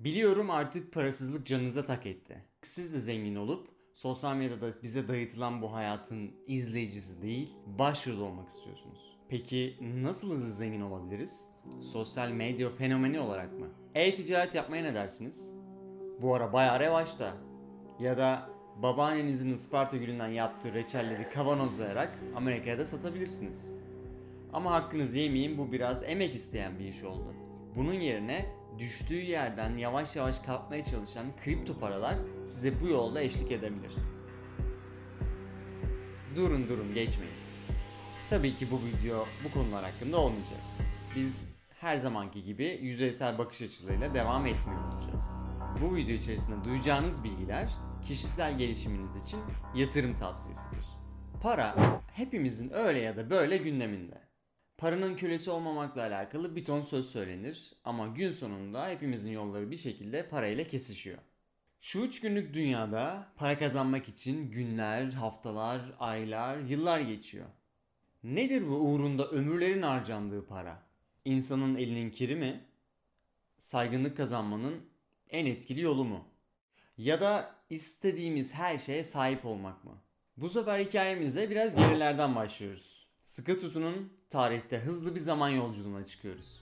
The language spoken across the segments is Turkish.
Biliyorum artık parasızlık canınıza tak etti. Siz de zengin olup sosyal medyada bize dayatılan bu hayatın izleyicisi değil, başrol olmak istiyorsunuz. Peki nasıl hızlı zengin olabiliriz? Sosyal medya fenomeni olarak mı? E-ticaret yapmaya ne dersiniz? Bu ara bayağı revaçta. Ya da babaannenizin Isparta gülünden yaptığı reçelleri kavanozlayarak Amerika'ya da satabilirsiniz. Ama hakkınızı yemeyeyim bu biraz emek isteyen bir iş oldu. Bunun yerine düştüğü yerden yavaş yavaş kalkmaya çalışan kripto paralar size bu yolda eşlik edebilir. Durun durun geçmeyin. Tabii ki bu video bu konular hakkında olmayacak. Biz her zamanki gibi yüzeysel bakış açılarıyla devam etmiyor olacağız. Bu video içerisinde duyacağınız bilgiler kişisel gelişiminiz için yatırım tavsiyesidir. Para hepimizin öyle ya da böyle gündeminde. Paranın kölesi olmamakla alakalı bir ton söz söylenir ama gün sonunda hepimizin yolları bir şekilde parayla kesişiyor. Şu üç günlük dünyada para kazanmak için günler, haftalar, aylar, yıllar geçiyor. Nedir bu uğrunda ömürlerin harcandığı para? İnsanın elinin kiri mi? Saygınlık kazanmanın en etkili yolu mu? Ya da istediğimiz her şeye sahip olmak mı? Bu sefer hikayemize biraz gerilerden başlıyoruz. Sıkı tutunun tarihte hızlı bir zaman yolculuğuna çıkıyoruz.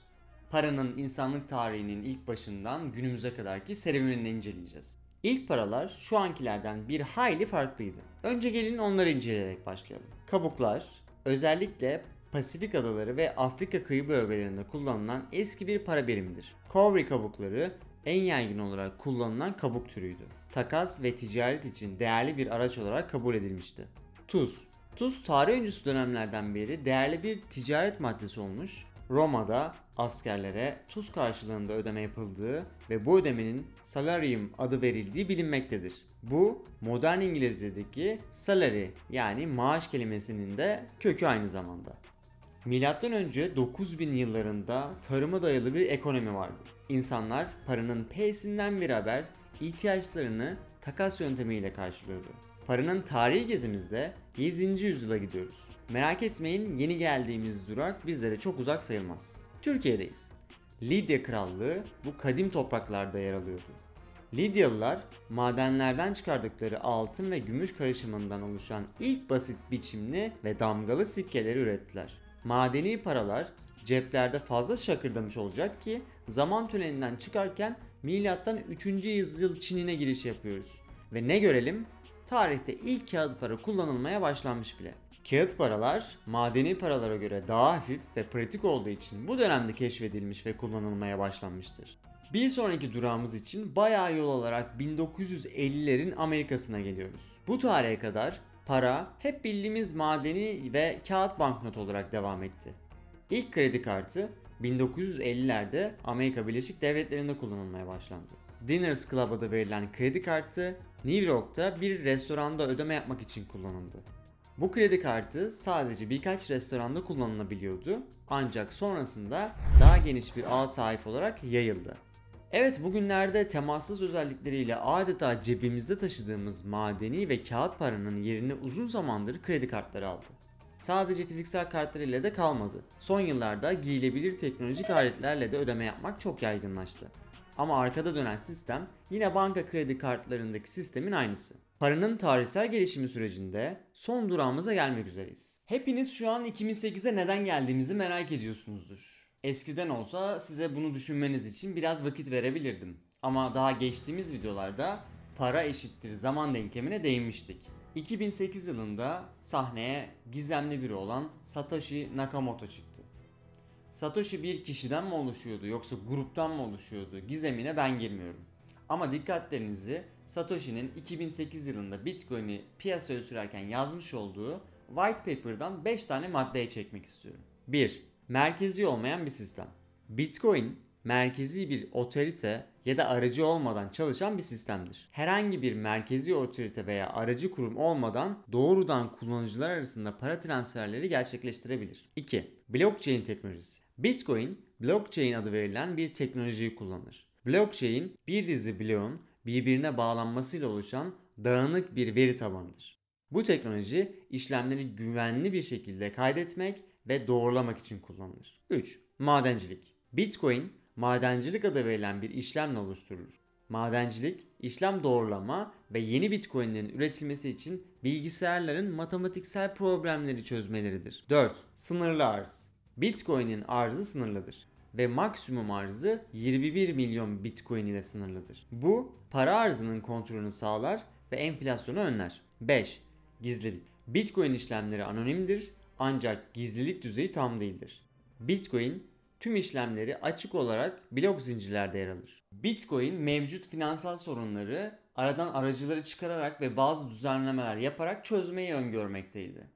Paranın insanlık tarihinin ilk başından günümüze kadarki serüvenini inceleyeceğiz. İlk paralar şu ankilerden bir hayli farklıydı. Önce gelin onları inceleyerek başlayalım. Kabuklar özellikle Pasifik adaları ve Afrika kıyı bölgelerinde kullanılan eski bir para birimidir. Cowrie kabukları en yaygın olarak kullanılan kabuk türüydü. Takas ve ticaret için değerli bir araç olarak kabul edilmişti. Tuz Tuz tarih öncesi dönemlerden beri değerli bir ticaret maddesi olmuş. Roma'da askerlere tuz karşılığında ödeme yapıldığı ve bu ödemenin salarium adı verildiği bilinmektedir. Bu modern İngilizce'deki salary yani maaş kelimesinin de kökü aynı zamanda. Milattan önce 9000 yıllarında tarıma dayalı bir ekonomi vardı. İnsanlar paranın P'sinden bir haber ihtiyaçlarını takas yöntemiyle karşılıyordu. Paranın tarihi gezimizde 7. yüzyıla gidiyoruz. Merak etmeyin yeni geldiğimiz durak bizlere çok uzak sayılmaz. Türkiye'deyiz. Lidya Krallığı bu kadim topraklarda yer alıyordu. Lidyalılar madenlerden çıkardıkları altın ve gümüş karışımından oluşan ilk basit biçimli ve damgalı sikkeleri ürettiler. Madeni paralar ceplerde fazla şakırdamış olacak ki zaman tünelinden çıkarken milattan 3. yüzyıl Çin'ine giriş yapıyoruz. Ve ne görelim? Tarihte ilk kağıt para kullanılmaya başlanmış bile. Kağıt paralar madeni paralara göre daha hafif ve pratik olduğu için bu dönemde keşfedilmiş ve kullanılmaya başlanmıştır. Bir sonraki durağımız için bayağı yol alarak 1950'lerin Amerika'sına geliyoruz. Bu tarihe kadar para hep bildiğimiz madeni ve kağıt banknot olarak devam etti. İlk kredi kartı 1950'lerde Amerika Birleşik Devletleri'nde kullanılmaya başlandı. Diners Club adı verilen kredi kartı New York'ta bir restoranda ödeme yapmak için kullanıldı. Bu kredi kartı sadece birkaç restoranda kullanılabiliyordu ancak sonrasında daha geniş bir ağ sahip olarak yayıldı. Evet bugünlerde temassız özellikleriyle adeta cebimizde taşıdığımız madeni ve kağıt paranın yerini uzun zamandır kredi kartları aldı. Sadece fiziksel kartlar ile de kalmadı. Son yıllarda giyilebilir teknolojik aletlerle de ödeme yapmak çok yaygınlaştı. Ama arkada dönen sistem yine banka kredi kartlarındaki sistemin aynısı. Paranın tarihsel gelişimi sürecinde son durağımıza gelmek üzereyiz. Hepiniz şu an 2008'e neden geldiğimizi merak ediyorsunuzdur. Eskiden olsa size bunu düşünmeniz için biraz vakit verebilirdim. Ama daha geçtiğimiz videolarda para eşittir zaman denklemine değinmiştik. 2008 yılında sahneye gizemli biri olan Satoshi Nakamoto çıktı. Satoshi bir kişiden mi oluşuyordu yoksa gruptan mı oluşuyordu gizemine ben girmiyorum. Ama dikkatlerinizi Satoshi'nin 2008 yılında Bitcoin'i piyasaya sürerken yazmış olduğu white paper'dan 5 tane maddeye çekmek istiyorum. 1. Merkezi olmayan bir sistem. Bitcoin merkezi bir otorite ya da aracı olmadan çalışan bir sistemdir. Herhangi bir merkezi otorite veya aracı kurum olmadan doğrudan kullanıcılar arasında para transferleri gerçekleştirebilir. 2. Blockchain teknolojisi. Bitcoin, blockchain adı verilen bir teknolojiyi kullanır. Blockchain, bir dizi bloğun birbirine bağlanmasıyla oluşan dağınık bir veri tabanıdır. Bu teknoloji işlemleri güvenli bir şekilde kaydetmek ve doğrulamak için kullanılır. 3. Madencilik. Bitcoin madencilik adı verilen bir işlemle oluşturulur. Madencilik, işlem doğrulama ve yeni bitcoinlerin üretilmesi için bilgisayarların matematiksel problemleri çözmeleridir. 4. Sınırlı arz. Bitcoin'in arzı sınırlıdır ve maksimum arzı 21 milyon bitcoin ile sınırlıdır. Bu para arzının kontrolünü sağlar ve enflasyonu önler. 5. Gizlilik. Bitcoin işlemleri anonimdir ancak gizlilik düzeyi tam değildir. Bitcoin tüm işlemleri açık olarak blok zincirlerde yer alır. Bitcoin mevcut finansal sorunları aradan aracıları çıkararak ve bazı düzenlemeler yaparak çözmeyi öngörmekteydi.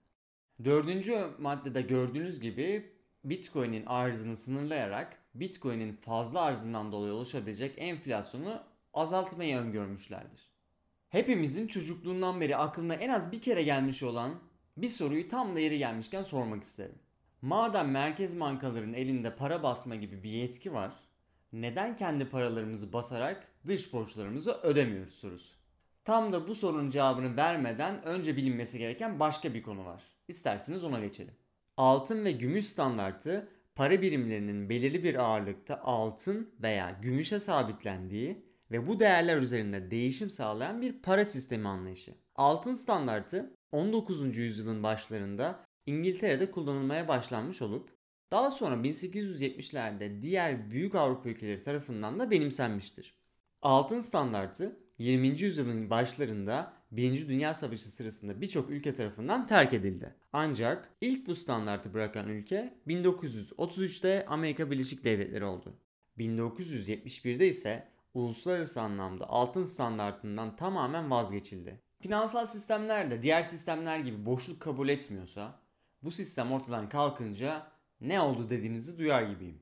Dördüncü maddede gördüğünüz gibi Bitcoin'in arzını sınırlayarak Bitcoin'in fazla arzından dolayı oluşabilecek enflasyonu azaltmayı öngörmüşlerdir. Hepimizin çocukluğundan beri aklına en az bir kere gelmiş olan bir soruyu tam da yeri gelmişken sormak isterim. Madem merkez bankaların elinde para basma gibi bir yetki var, neden kendi paralarımızı basarak dış borçlarımızı ödemiyoruz sorusu. Tam da bu sorunun cevabını vermeden önce bilinmesi gereken başka bir konu var. İsterseniz ona geçelim. Altın ve gümüş standartı para birimlerinin belirli bir ağırlıkta altın veya gümüşe sabitlendiği ve bu değerler üzerinde değişim sağlayan bir para sistemi anlayışı. Altın standartı 19. yüzyılın başlarında İngiltere'de kullanılmaya başlanmış olup daha sonra 1870'lerde diğer büyük Avrupa ülkeleri tarafından da benimsenmiştir. Altın standartı 20. yüzyılın başlarında 1. Dünya Savaşı sırasında birçok ülke tarafından terk edildi. Ancak ilk bu standartı bırakan ülke 1933'te Amerika Birleşik Devletleri oldu. 1971'de ise uluslararası anlamda altın standartından tamamen vazgeçildi. Finansal sistemler de diğer sistemler gibi boşluk kabul etmiyorsa bu sistem ortadan kalkınca ne oldu dediğinizi duyar gibiyim.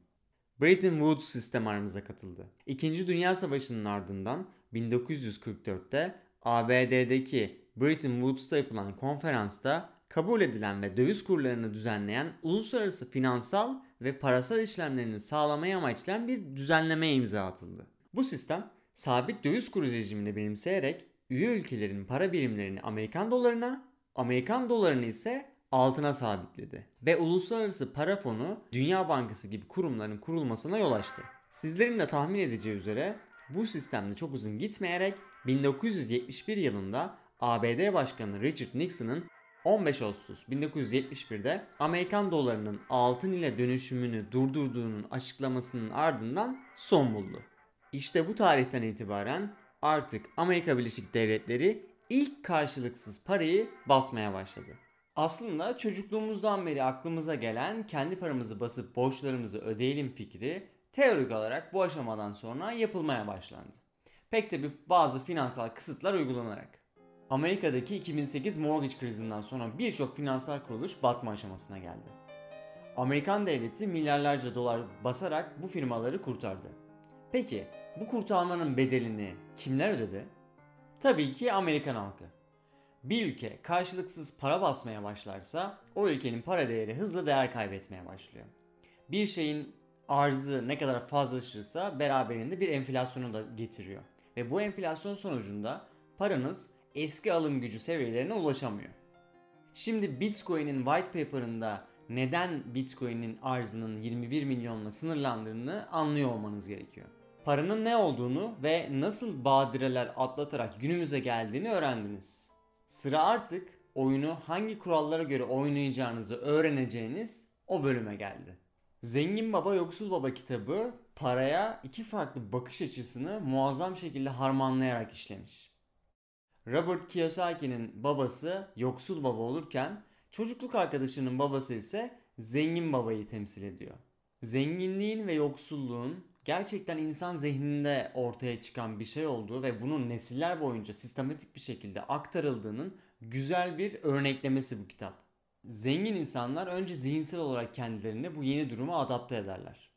Bretton Woods sistem aramıza katıldı. İkinci Dünya Savaşı'nın ardından 1944'te ABD'deki Bretton Woods'ta yapılan konferansta kabul edilen ve döviz kurlarını düzenleyen uluslararası finansal ve parasal işlemlerini sağlamayı amaçlayan bir düzenlemeye imza atıldı. Bu sistem sabit döviz kuru rejimini benimseyerek üye ülkelerin para birimlerini Amerikan dolarına, Amerikan dolarını ise altına sabitledi ve uluslararası para fonu Dünya Bankası gibi kurumların kurulmasına yol açtı. Sizlerin de tahmin edeceği üzere bu sistemde çok uzun gitmeyerek 1971 yılında ABD Başkanı Richard Nixon'ın 15 Ağustos 1971'de Amerikan dolarının altın ile dönüşümünü durdurduğunun açıklamasının ardından son buldu. İşte bu tarihten itibaren artık Amerika Birleşik Devletleri ilk karşılıksız parayı basmaya başladı. Aslında çocukluğumuzdan beri aklımıza gelen kendi paramızı basıp borçlarımızı ödeyelim fikri teorik olarak bu aşamadan sonra yapılmaya başlandı. Pek tabi bazı finansal kısıtlar uygulanarak. Amerika'daki 2008 mortgage krizinden sonra birçok finansal kuruluş batma aşamasına geldi. Amerikan devleti milyarlarca dolar basarak bu firmaları kurtardı. Peki bu kurtarmanın bedelini kimler ödedi? Tabii ki Amerikan halkı. Bir ülke karşılıksız para basmaya başlarsa o ülkenin para değeri hızla değer kaybetmeye başlıyor. Bir şeyin arzı ne kadar fazlaşırsa beraberinde bir enflasyonu da getiriyor. Ve bu enflasyon sonucunda paranız eski alım gücü seviyelerine ulaşamıyor. Şimdi Bitcoin'in white paper'ında neden Bitcoin'in arzının 21 milyonla sınırlandığını anlıyor olmanız gerekiyor. Paranın ne olduğunu ve nasıl badireler atlatarak günümüze geldiğini öğrendiniz. Sıra artık oyunu hangi kurallara göre oynayacağınızı öğreneceğiniz o bölüme geldi. Zengin Baba Yoksul Baba kitabı paraya iki farklı bakış açısını muazzam şekilde harmanlayarak işlemiş. Robert Kiyosaki'nin babası yoksul baba olurken çocukluk arkadaşının babası ise zengin babayı temsil ediyor. Zenginliğin ve yoksulluğun gerçekten insan zihninde ortaya çıkan bir şey olduğu ve bunun nesiller boyunca sistematik bir şekilde aktarıldığının güzel bir örneklemesi bu kitap. Zengin insanlar önce zihinsel olarak kendilerini bu yeni duruma adapte ederler.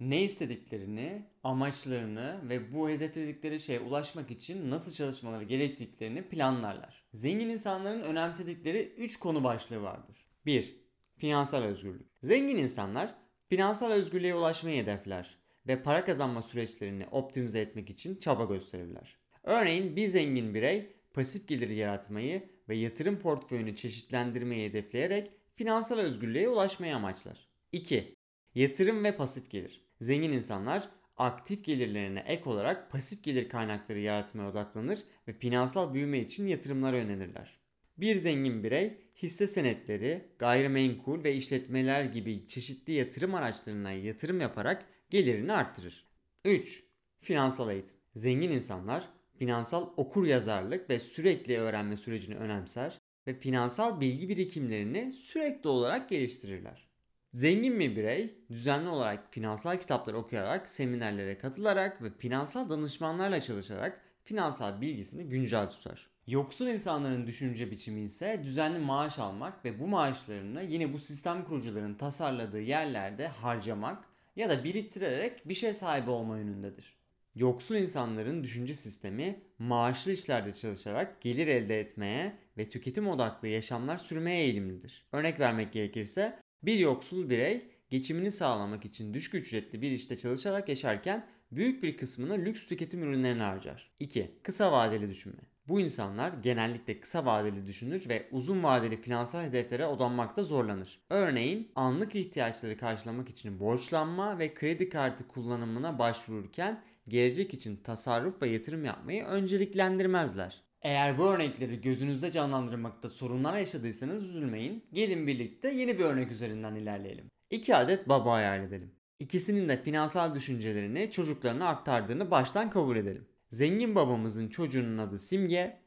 Ne istediklerini, amaçlarını ve bu hedefledikleri şeye ulaşmak için nasıl çalışmaları gerektiklerini planlarlar. Zengin insanların önemsedikleri 3 konu başlığı vardır. 1. Finansal özgürlük. Zengin insanlar finansal özgürlüğe ulaşmayı hedefler ve para kazanma süreçlerini optimize etmek için çaba gösterirler. Örneğin bir zengin birey pasif gelir yaratmayı ve yatırım portföyünü çeşitlendirmeyi hedefleyerek finansal özgürlüğe ulaşmayı amaçlar. 2. Yatırım ve pasif gelir. Zengin insanlar aktif gelirlerine ek olarak pasif gelir kaynakları yaratmaya odaklanır ve finansal büyüme için yatırımlara yönelirler. Bir zengin birey hisse senetleri, gayrimenkul ve işletmeler gibi çeşitli yatırım araçlarına yatırım yaparak gelirini arttırır. 3. Finansal eğitim. Zengin insanlar finansal okur yazarlık ve sürekli öğrenme sürecini önemser ve finansal bilgi birikimlerini sürekli olarak geliştirirler. Zengin bir birey düzenli olarak finansal kitaplar okuyarak, seminerlere katılarak ve finansal danışmanlarla çalışarak finansal bilgisini güncel tutar. Yoksul insanların düşünce biçimi ise düzenli maaş almak ve bu maaşlarını yine bu sistem kurucuların tasarladığı yerlerde harcamak ya da biriktirerek bir şey sahibi olma yönündedir. Yoksul insanların düşünce sistemi maaşlı işlerde çalışarak gelir elde etmeye ve tüketim odaklı yaşamlar sürmeye eğilimlidir. Örnek vermek gerekirse bir yoksul birey geçimini sağlamak için düşük ücretli bir işte çalışarak yaşarken büyük bir kısmını lüks tüketim ürünlerine harcar. 2. Kısa vadeli düşünme. Bu insanlar genellikle kısa vadeli düşünür ve uzun vadeli finansal hedeflere odanmakta zorlanır. Örneğin anlık ihtiyaçları karşılamak için borçlanma ve kredi kartı kullanımına başvururken gelecek için tasarruf ve yatırım yapmayı önceliklendirmezler. Eğer bu örnekleri gözünüzde canlandırmakta sorunlar yaşadıysanız üzülmeyin. Gelin birlikte yeni bir örnek üzerinden ilerleyelim. İki adet baba hayal edelim. İkisinin de finansal düşüncelerini çocuklarına aktardığını baştan kabul edelim. Zengin babamızın çocuğunun adı Simge,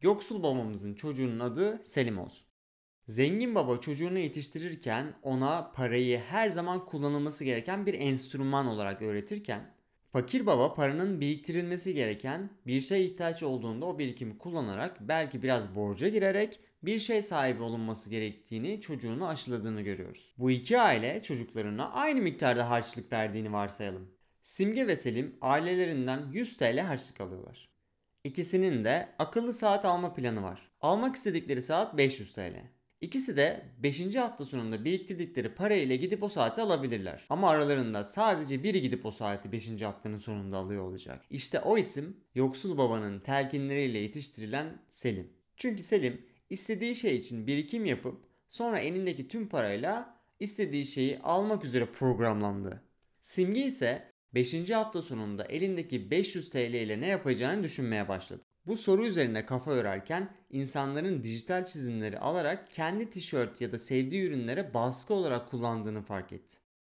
yoksul babamızın çocuğunun adı Selim olsun. Zengin baba çocuğunu yetiştirirken ona parayı her zaman kullanılması gereken bir enstrüman olarak öğretirken Fakir baba paranın biriktirilmesi gereken bir şey ihtiyaç olduğunda o birikimi kullanarak belki biraz borca girerek bir şey sahibi olunması gerektiğini çocuğunu aşıladığını görüyoruz. Bu iki aile çocuklarına aynı miktarda harçlık verdiğini varsayalım. Simge ve Selim ailelerinden 100 TL harçlık alıyorlar. İkisinin de akıllı saat alma planı var. Almak istedikleri saat 500 TL. İkisi de 5. hafta sonunda biriktirdikleri parayla gidip o saati alabilirler. Ama aralarında sadece biri gidip o saati 5. haftanın sonunda alıyor olacak. İşte o isim yoksul babanın telkinleriyle yetiştirilen Selim. Çünkü Selim istediği şey için birikim yapıp sonra elindeki tüm parayla istediği şeyi almak üzere programlandı. Simge ise 5. hafta sonunda elindeki 500 TL ile ne yapacağını düşünmeye başladı. Bu soru üzerine kafa yorarken insanların dijital çizimleri alarak kendi tişört ya da sevdiği ürünlere baskı olarak kullandığını fark etti.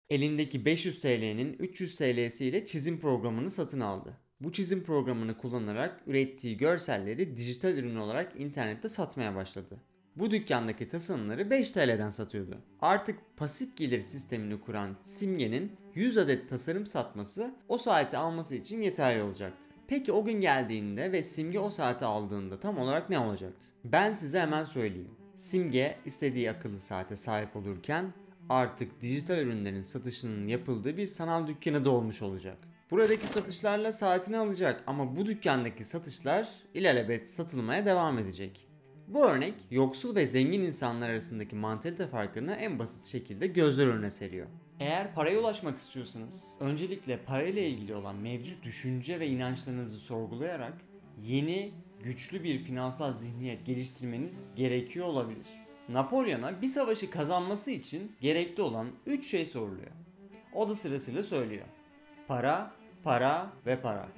Elindeki 500 TL'nin 300 TL'si ile çizim programını satın aldı. Bu çizim programını kullanarak ürettiği görselleri dijital ürün olarak internette satmaya başladı. Bu dükkandaki tasarımları 5 TL'den satıyordu. Artık pasif gelir sistemini kuran Simge'nin 100 adet tasarım satması o saati alması için yeterli olacaktı. Peki o gün geldiğinde ve Simge o saati aldığında tam olarak ne olacaktı? Ben size hemen söyleyeyim. Simge istediği akıllı saate sahip olurken artık dijital ürünlerin satışının yapıldığı bir sanal dükkanı da olmuş olacak. Buradaki satışlarla saatini alacak ama bu dükkandaki satışlar ilelebet satılmaya devam edecek. Bu örnek yoksul ve zengin insanlar arasındaki mantalite farkını en basit şekilde gözler önüne seriyor. Eğer paraya ulaşmak istiyorsanız öncelikle parayla ilgili olan mevcut düşünce ve inançlarınızı sorgulayarak yeni güçlü bir finansal zihniyet geliştirmeniz gerekiyor olabilir. Napolyon'a bir savaşı kazanması için gerekli olan 3 şey soruluyor. O da sırasıyla söylüyor. Para, para ve para.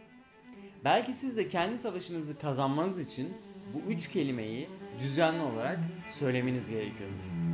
Belki siz de kendi savaşınızı kazanmanız için bu üç kelimeyi düzenli olarak söylemeniz gerekiyordur.